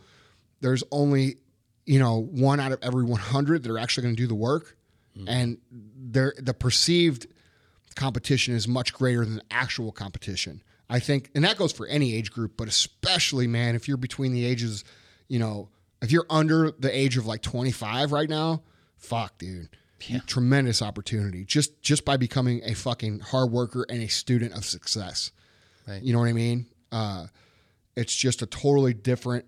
[SPEAKER 1] there's only you know one out of every 100 that are actually going to do the work, mm-hmm. and they're, the perceived competition is much greater than actual competition. I think, and that goes for any age group, but especially, man, if you're between the ages, you know, if you're under the age of like 25 right now, fuck, dude. Tremendous opportunity just just by becoming a fucking hard worker and a student of success.
[SPEAKER 2] Right.
[SPEAKER 1] You know what I mean? Uh, it's just a totally different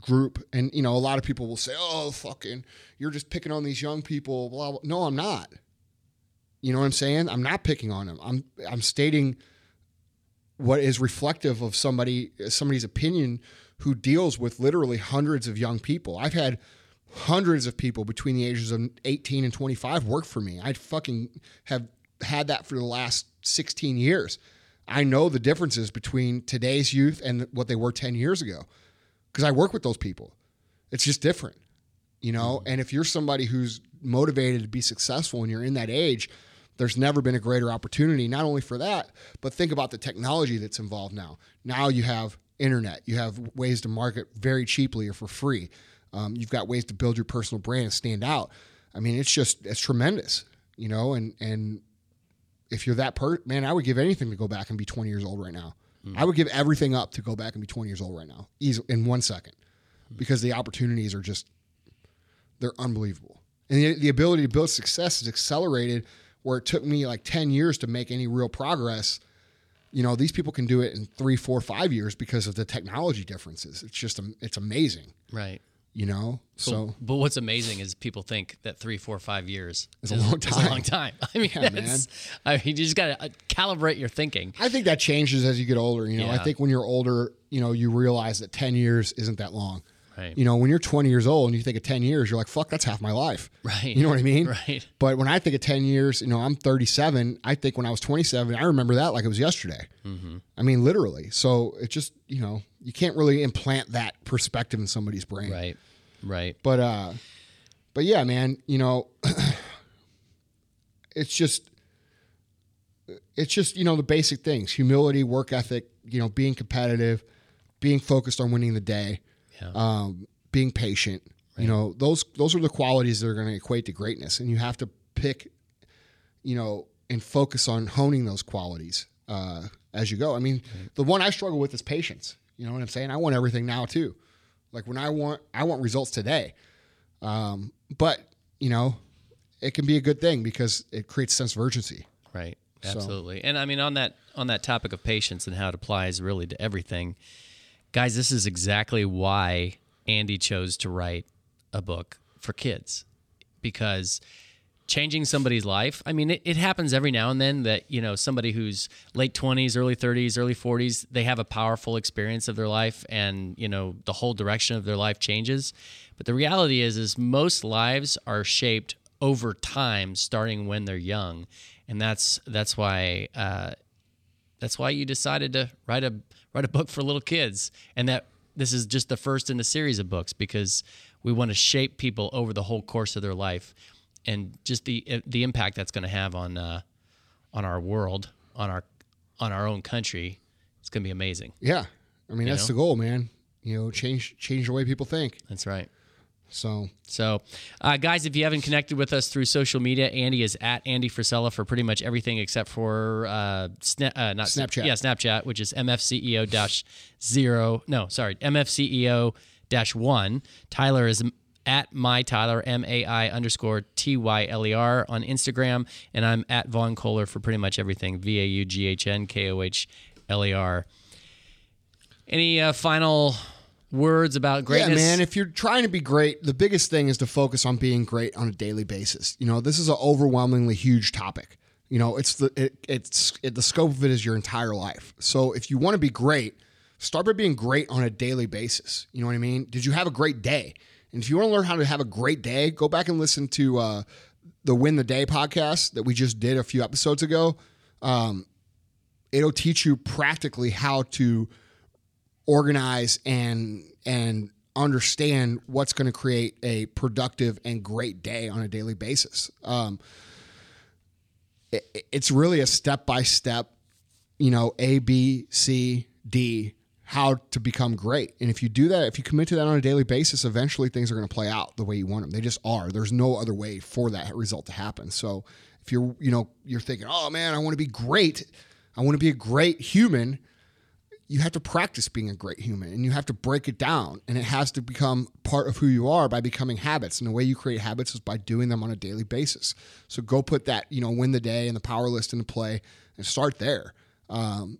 [SPEAKER 1] group. And you know, a lot of people will say, "Oh, fucking, you're just picking on these young people." Blah blah. No, I'm not. You know what I'm saying? I'm not picking on them. I'm I'm stating what is reflective of somebody somebody's opinion who deals with literally hundreds of young people. I've had hundreds of people between the ages of 18 and 25 work for me. I fucking have had that for the last 16 years. I know the differences between today's youth and what they were 10 years ago because I work with those people. It's just different, you know? Mm-hmm. And if you're somebody who's motivated to be successful and you're in that age, there's never been a greater opportunity, not only for that, but think about the technology that's involved now. Now you have internet, you have ways to market very cheaply or for free. Um, you've got ways to build your personal brand and stand out. I mean, it's just, it's tremendous, you know? And, and, if you're that per man, I would give anything to go back and be 20 years old right now. I would give everything up to go back and be 20 years old right now, easy in one second, because the opportunities are just they're unbelievable, and the, the ability to build success is accelerated. Where it took me like 10 years to make any real progress, you know, these people can do it in three, four, five years because of the technology differences. It's just it's amazing,
[SPEAKER 2] Right.
[SPEAKER 1] You know. So
[SPEAKER 2] But what's amazing is people think that three, four, five years
[SPEAKER 1] is a long time.
[SPEAKER 2] a long time. I mean,
[SPEAKER 1] Yeah,
[SPEAKER 2] that's, I mean, you just got to uh, calibrate your thinking.
[SPEAKER 1] I think that changes as you get older. You know, I think when you're older, you know, you realize that 10 years isn't that long.
[SPEAKER 2] Right.
[SPEAKER 1] You know, when you're 20 years old and you think of 10 years, you're like, fuck, that's half my life.
[SPEAKER 2] Right.
[SPEAKER 1] You know what I mean?
[SPEAKER 2] Right.
[SPEAKER 1] But when I think of 10 years, you know, I'm 37. I think when I was 27, I remember that like it was yesterday.
[SPEAKER 2] Mm-hmm.
[SPEAKER 1] I mean, literally. So it just, you know, you can't really implant that perspective in somebody's brain.
[SPEAKER 2] Right. Right.
[SPEAKER 1] But uh but yeah, man, you know it's just it's just, you know, the basic things. Humility, work ethic, you know, being competitive, being focused on winning the day,
[SPEAKER 2] Yeah.
[SPEAKER 1] um, being patient. You know, those those are the qualities that are going to equate to greatness and you have to pick you know, and focus on honing those qualities uh, as you go. I mean, the one I struggle with is patience. You know what I'm saying? I want everything now too. Like when I want, I want results today. Um, but you know, it can be a good thing because it creates sense of urgency.
[SPEAKER 2] Right.
[SPEAKER 1] So-
[SPEAKER 2] Absolutely. And I mean on that on that topic of patience and how it applies really to everything, guys, this is exactly why Andy chose to write a book for kids. Because changing somebody's life, I mean, it, it happens every now and then that, you know, somebody who's late 20s, early 30s, early 40s, they have a powerful experience of their life and, you know, the whole direction of their life changes. But the reality is is most lives are shaped over time starting when they're young. And that's that's why uh, that's why you decided to write a write a book for little kids and that this is just the first in a series of books because we want to shape people over the whole course of their life and just the the impact that's going to have on uh, on our world on our on our own country it's going to be amazing
[SPEAKER 1] Yeah, I mean that's
[SPEAKER 2] know?
[SPEAKER 1] the goal, man. You know, change change the way people think.
[SPEAKER 2] that's right
[SPEAKER 1] So
[SPEAKER 2] So, uh, guys, if you haven't connected with us through social media, Andy is at Andy Frisella for pretty much everything except for uh, sna- uh, not
[SPEAKER 1] Snapchat.
[SPEAKER 2] Yeah, Snapchat, which is MFCEO dash zero. No, sorry, MFCEO dash one. Tyler is at my Tyler M A I underscore T Y L E R on Instagram, and I'm at Vaughn Kohler for pretty much everything. V A U G H N K O H L E R. Any uh, final words about greatness?
[SPEAKER 1] Yeah, man. If you're trying to be great, the biggest thing is to focus on being great on a daily basis. You know, this is an overwhelmingly huge topic. You know, it's the it, it's it, the scope of it is your entire life. So if you want to be great, start by being great on a daily basis. You know what I mean? Did you have a great day? And if you want to learn how to have a great day, go back and listen to uh, the Win the Day podcast that we just did a few episodes ago. Um, it'll teach you practically how to organize and and understand what's going to create a productive and great day on a daily basis. Um, it, it's really a step by step, you know, A, B, C, D, how to become great. And if you do that, if you commit to that on a daily basis, eventually things are going to play out the way you want them. They just are. There's no other way for that result to happen. So if you're, you know, you're thinking, oh man, I want to be great. I want to be a great human you have to practice being a great human and you have to break it down. And it has to become part of who you are by becoming habits. And the way you create habits is by doing them on a daily basis. So go put that you know win the day and the power list into play and start there. Um,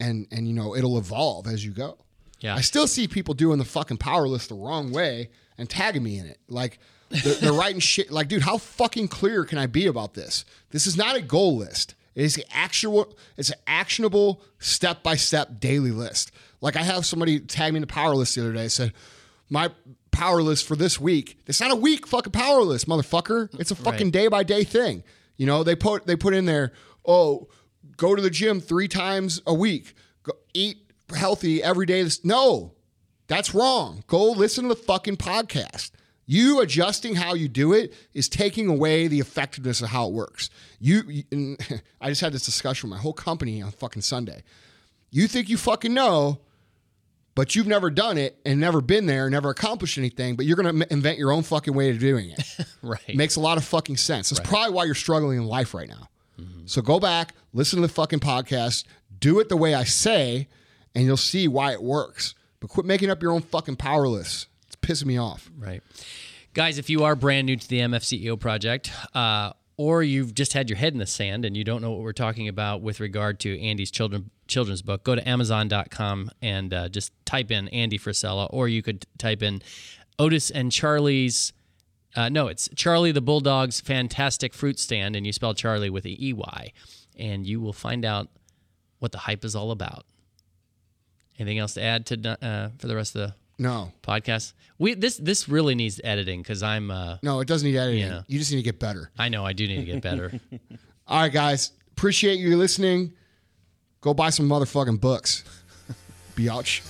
[SPEAKER 1] and and you know it'll evolve as you go.
[SPEAKER 2] Yeah.
[SPEAKER 1] i still see people doing the fucking power list the wrong way and tagging me in it. Like they're, they're writing shit. Like dude how fucking clear can i be about this? This is not a goal list it is actual. It's an actionable step by step daily list. Like I have somebody tag me in the power list the other day. Said my power list for this week. It's not a week fucking power list, motherfucker. It's a fucking
[SPEAKER 2] Right.
[SPEAKER 1] day by day thing. You know they put they put in there. Oh, go to the gym three times a week. Go, eat healthy every day. This no, that's wrong. Go listen to the fucking podcast. You adjusting how you do it is taking away the effectiveness of how it works. You, I just had this discussion with my whole company on fucking Sunday. You think you fucking know, but you've never done it and never been there, never accomplished anything, but you're going to invent your own fucking way of doing it.
[SPEAKER 2] right.
[SPEAKER 1] Makes a lot of fucking sense. That's probably why you're struggling in life right now. Mm-hmm. So go back, listen to the fucking podcast, do it the way I say, and you'll see why it works. But quit making up your own fucking power lists. Pissing me off.
[SPEAKER 2] Right. Guys, if you are brand new to the MFCEO project, uh, or you've just had your head in the sand and you don't know what we're talking about with regard to Andy's children children's book, go to Amazon.com and uh, just type in Andy Frisella, or you could type in Otis and Charlie's. Uh, no, it's Charley the Bulldog's Fantastic Fruit Stand, and you spell Charlie with a E Y, and you will find out what the hype is all about. Anything else to add to uh, for the rest of the
[SPEAKER 1] no.
[SPEAKER 2] Podcast. We this this really needs editing because I'm uh
[SPEAKER 1] No, it doesn't need editing.
[SPEAKER 2] You, know.
[SPEAKER 1] you just need to get better.
[SPEAKER 2] I know I do need to get better.
[SPEAKER 1] All right, guys. Appreciate you listening. Go buy some motherfucking books. Biatch.